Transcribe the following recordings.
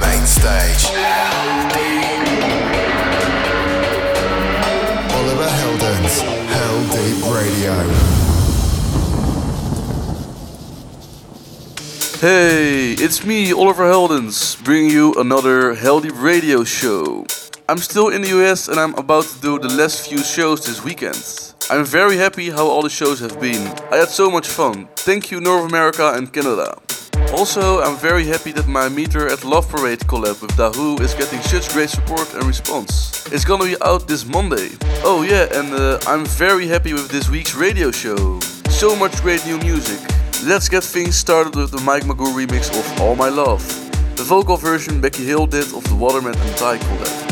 main stage. Oliver Heldens, Hell Deep Radio. Hey, it's me, Oliver Heldens, bringing you another Heldeep Radio show. I'm still in the US and I'm about to do the last few shows this weekend. I'm very happy how all the shows have been. I had so much fun. Thank you, North America and Canada. Also, I'm very happy that my Meet Her at Love Parade collab with Da Hool is getting such great support and response. It's gonna be out this Monday. Oh yeah, and uh, I'm very happy with this week's radio show. So much great new music. Let's get things started with the Mike Mago remix of All My Love. The vocal version Becky Hill did of the Watermät and TAI collab.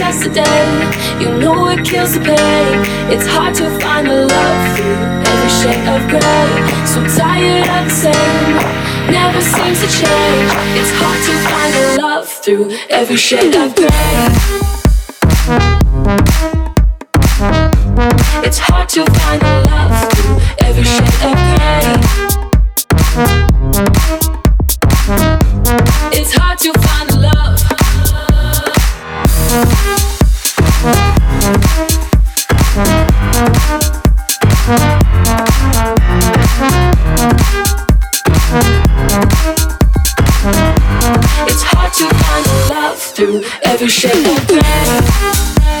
Yesterday. You know it kills the pain. It's hard to find the love through every shade of gray. So tired of the same. Never seems to change. It's hard to find the love through every shade of gray. find love through every shape of that.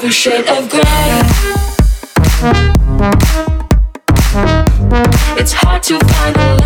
every shade of gray. It's hard to find a.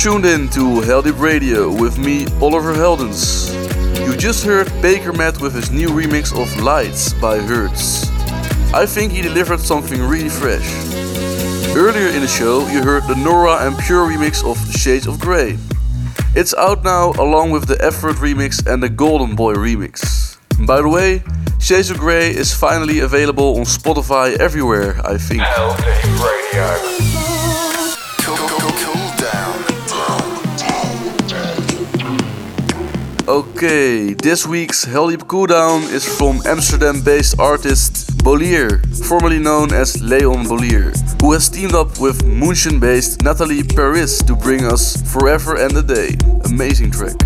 tuned in to Heldeep Radio with me, Oliver Heldens. You just heard Bakermat with his new remix of Lights by Hurts. I think he delivered something really fresh. Earlier in the show, you heard the Nora En Pure remix of Shades of Grey. It's out now along with the Ephwurd remix and the Golden Boy remix. By the way, Shades of Grey is finally available on Spotify everywhere, I think. Heldeep Radio. Okay, this week's Heldeep Cooldown is from Amsterdam based artist Bolier, formerly known as Leon Bolier, who has teamed up with Munchen based Natalie Paris to bring us Forever and a Day. Amazing track.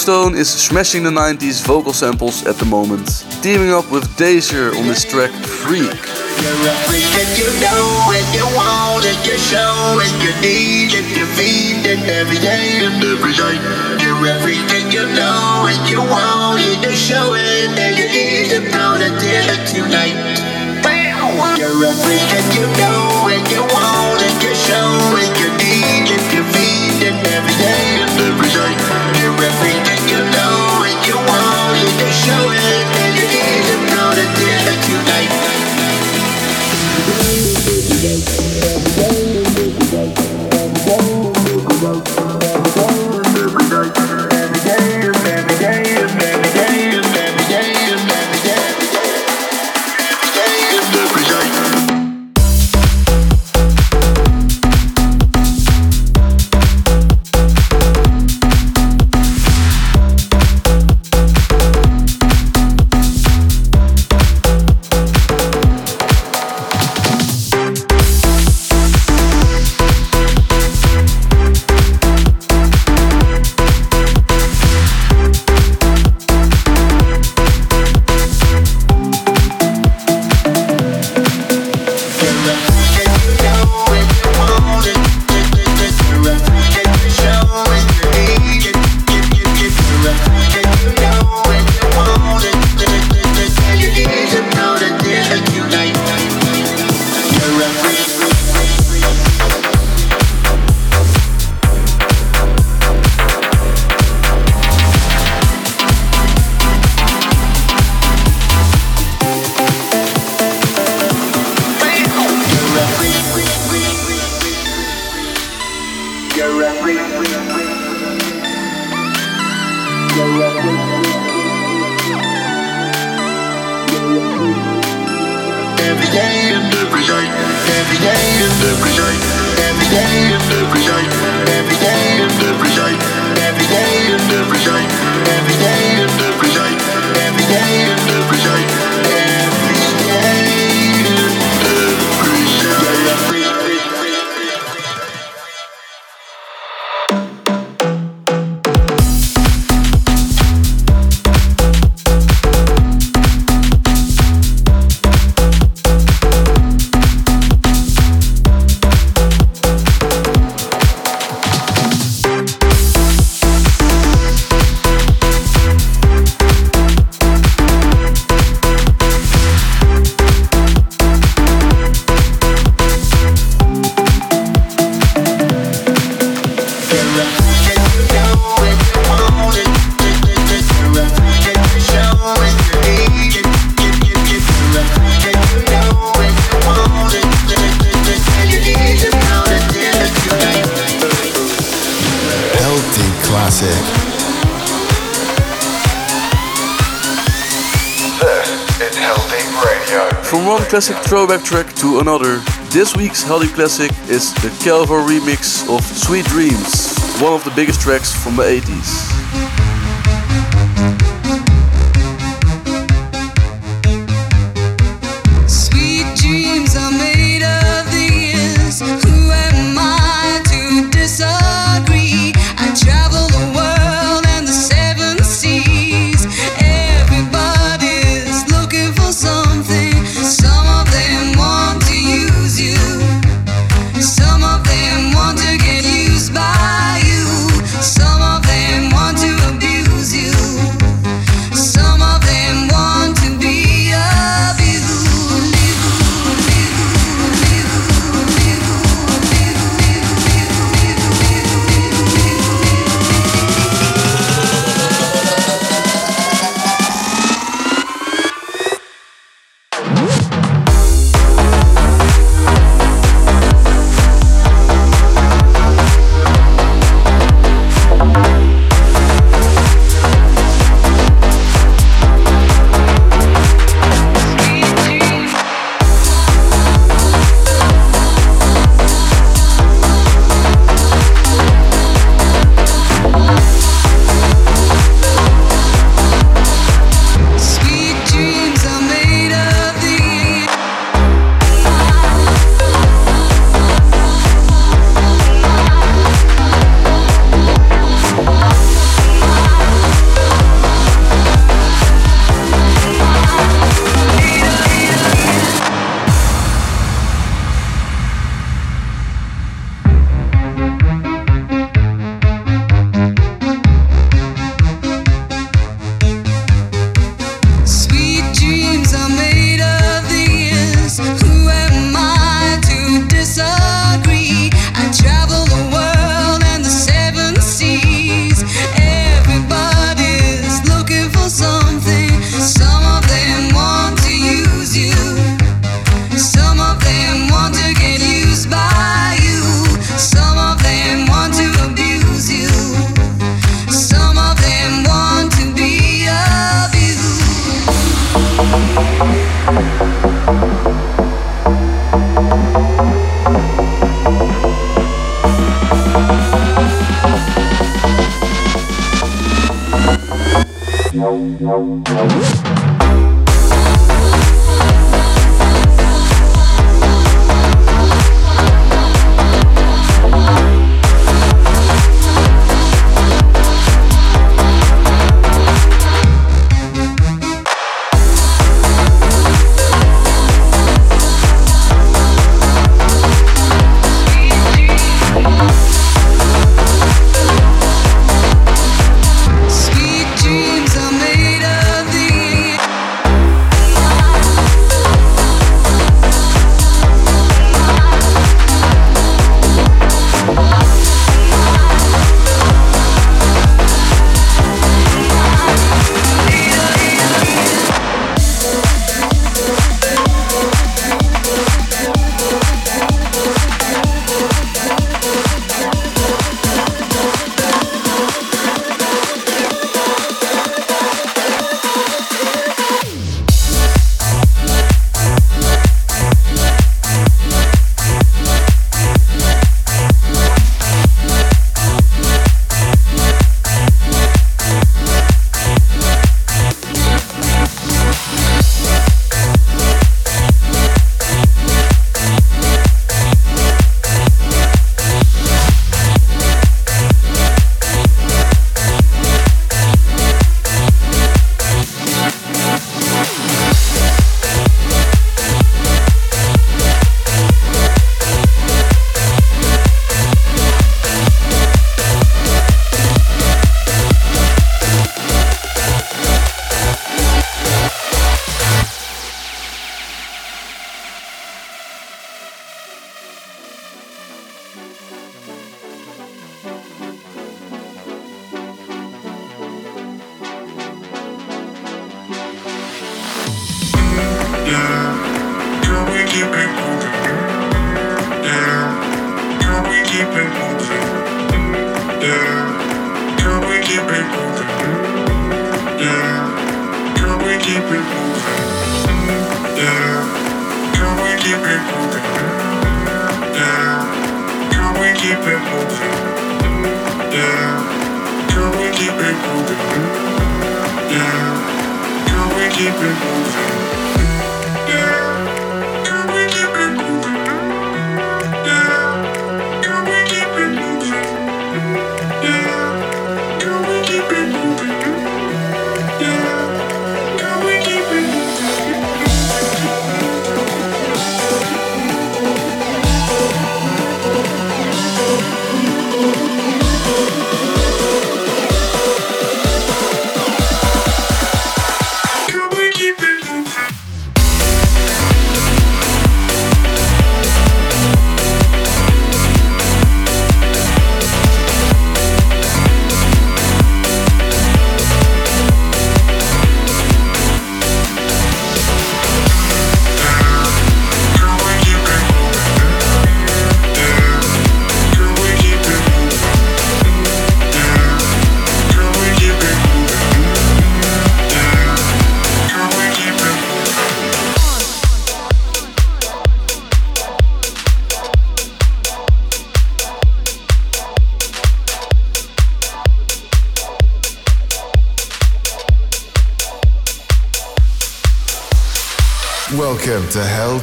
Stone is smashing the 90s vocal samples at the moment, teaming up with Dazer on this track Freak you know you want, you show it and you need to tonight. You're a freak you know you want you show you need you feed it every day and every night. You're a freak show it. From one classic throwback track to another, this week's Howdy Classic is the Calvo remix of Sweet Dreams, one of the biggest tracks from the 80s.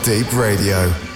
Deep Radio.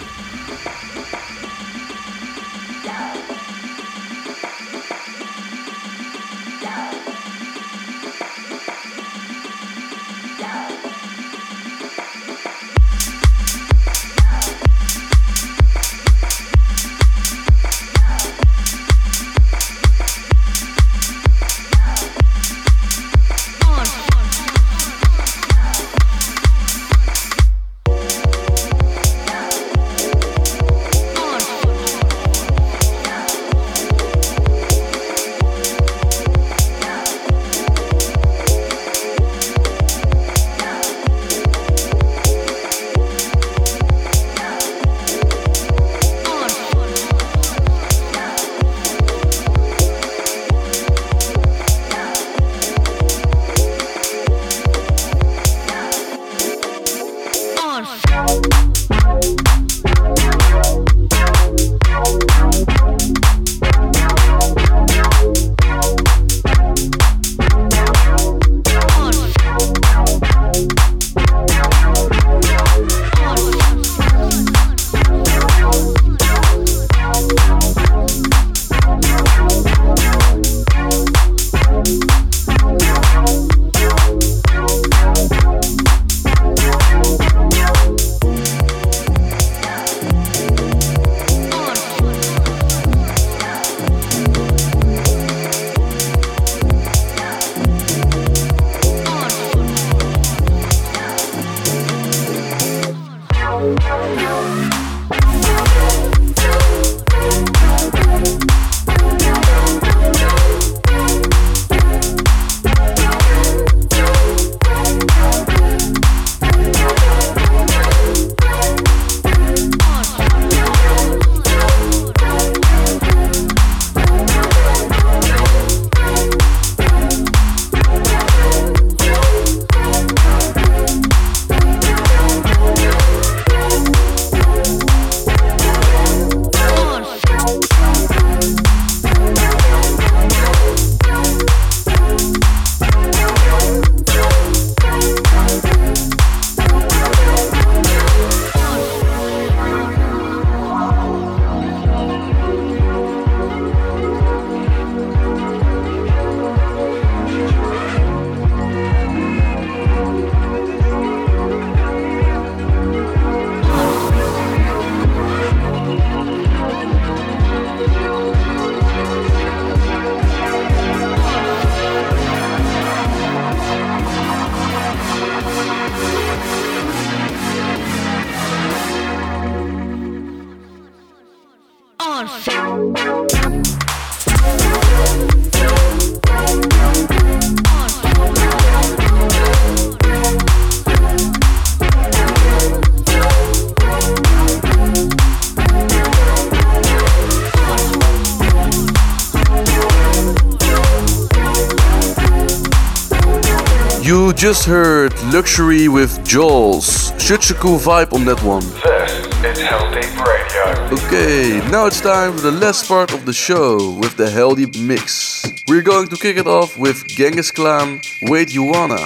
Just heard Luxury with Jaws. Such a cool vibe on that one. This is Heldeep Radio. Okay, now it's time for the last part of the show with the Healthy Mix. We're going to kick it off with Genghis Khan, Wait You Wanna.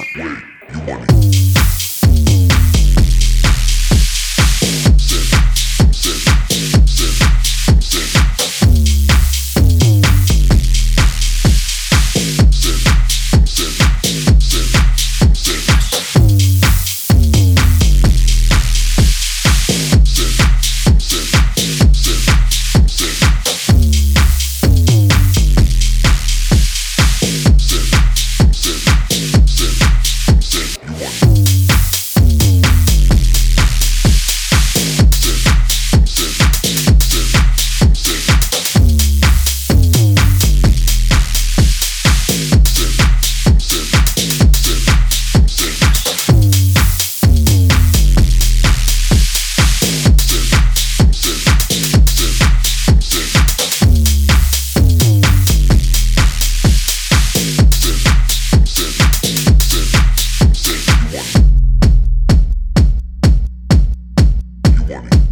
Planet.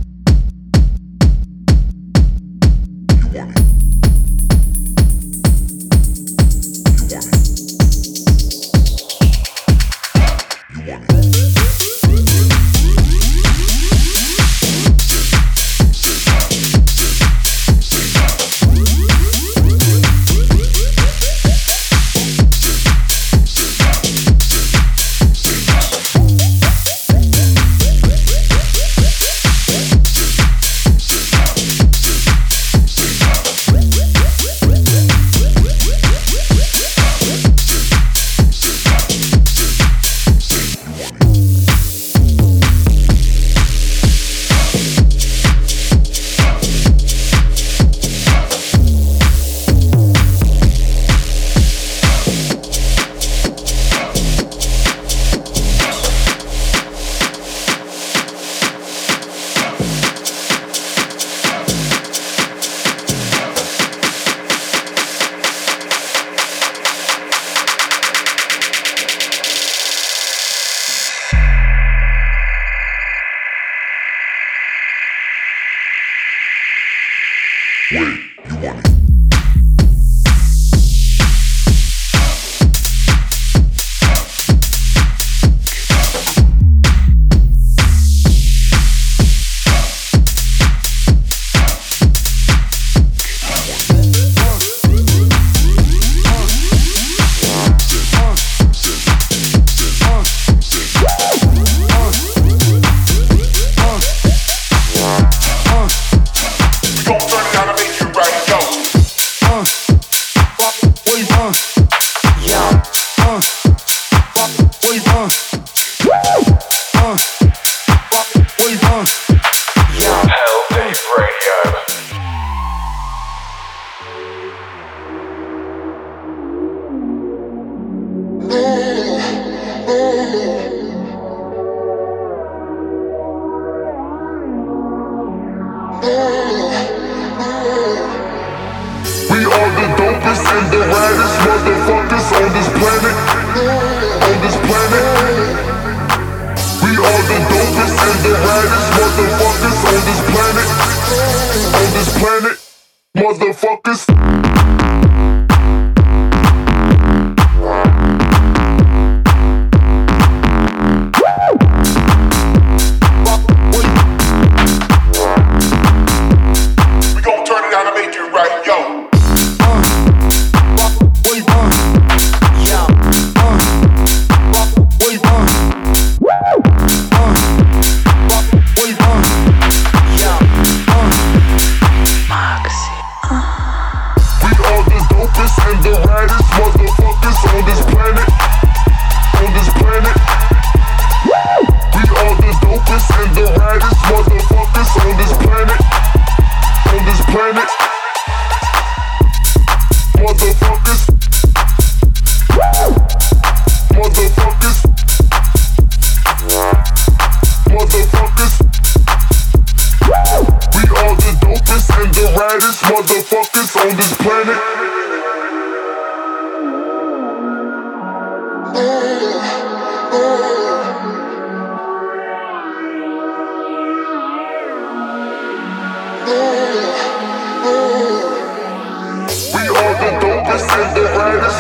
motherfuckers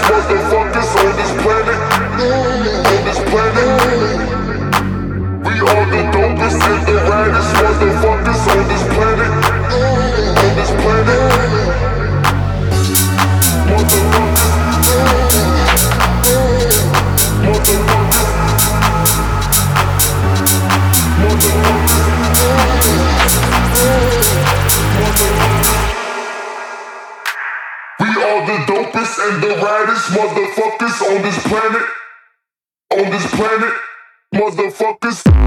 on this planet. On this planet. We are the dopest motherfuckers on this planet. On this planet. Motherfuckers. dopest and the raddest motherfuckers on this planet. On this planet, motherfuckers.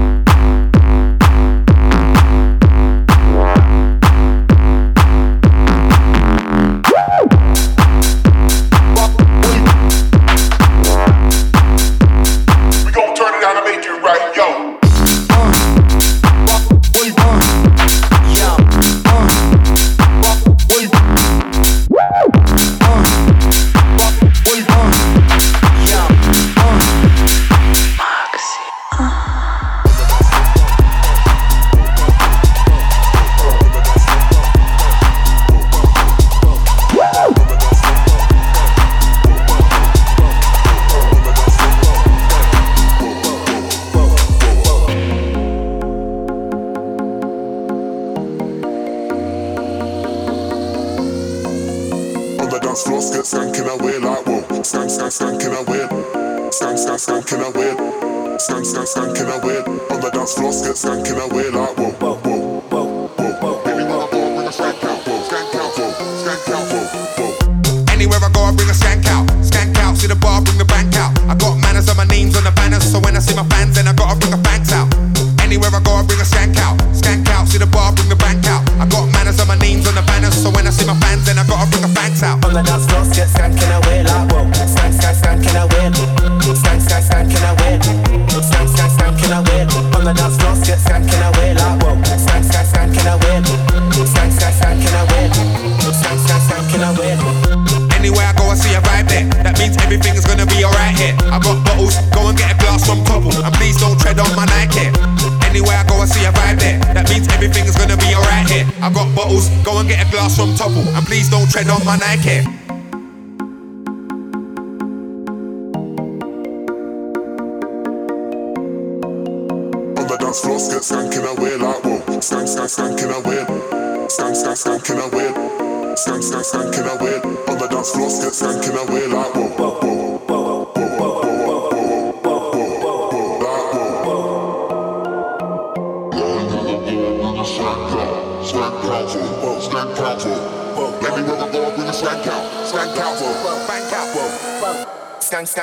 tread on my Nike.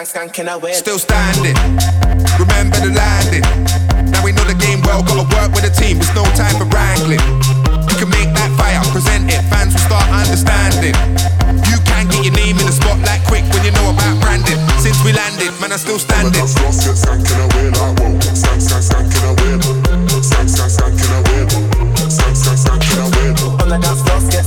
skank. Still standing, remember the landing. Now we know the game well, gotta work with the team, there's no time for wrangling. You can make that fire, present it, fans will start understanding. You can get your name in the spotlight quick when you know about branding. Since we landed, man, I'm still standing. When I get skanking away like whoa, skank, skank, skanking away. Skank, skank, skanking away. Skank, skank, skanking away. On the dance floor, get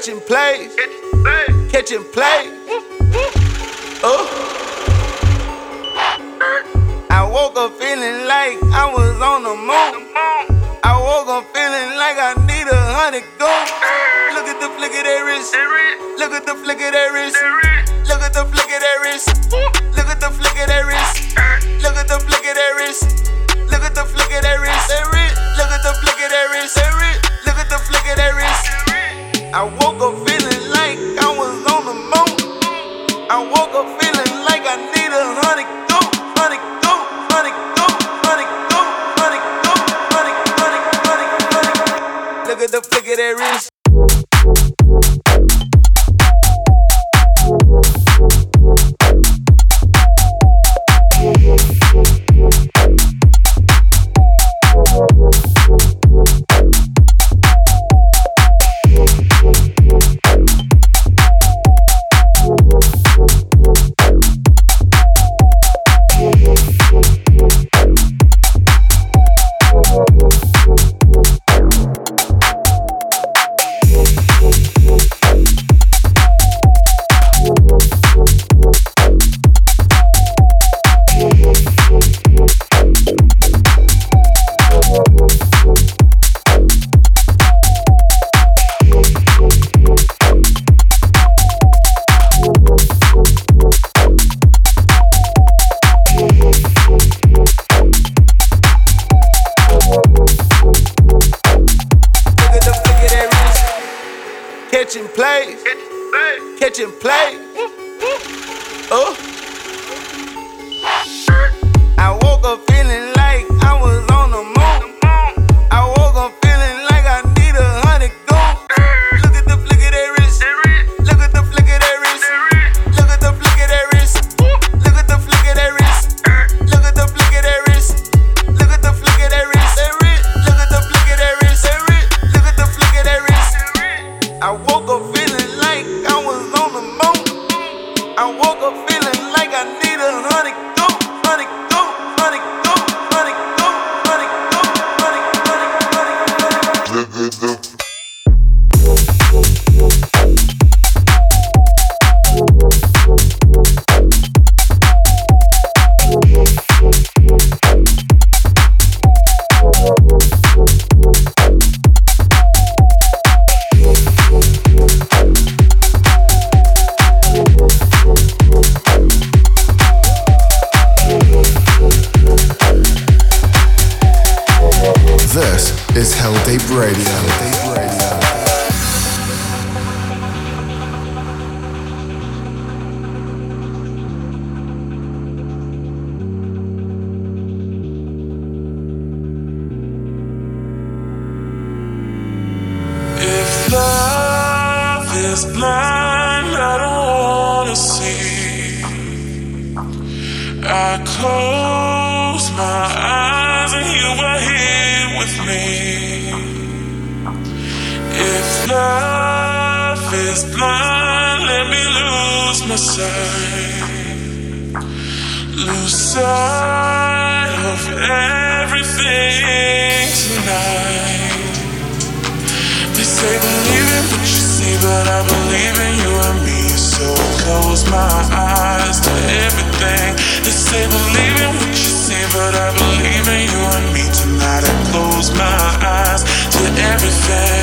Catching plays. Catching plays. Oh. I woke up feeling like I was on the moon. I woke up feeling like I need a hundred goons. Look at the flick of their wrist. Look at the flick of their wrist. Look at the flick of their wrist. Look at the flick of their wrist. Look at the flick of their wrist. Look at the flick of their wrist. Believing you and me so close my eyes to everything. They say believing what you say, but I believe in you and me tonight. I close my eyes to everything.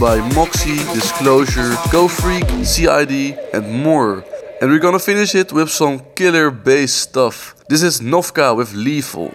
by Moxie, Disclosure, Go Freak, CID, and more. And we're gonna finish it with some killer bass stuff. This is Novka with Lethal.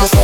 Thank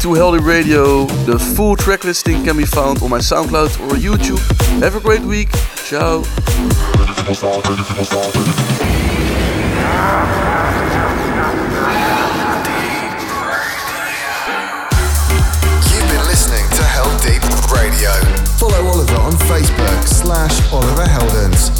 to Heldeep Radio. The full track listing can be found on my SoundCloud or YouTube. Have a great week. Ciao. You've been listening to Heldeep Radio. Follow Oliver on Facebook slash Oliver Heldens.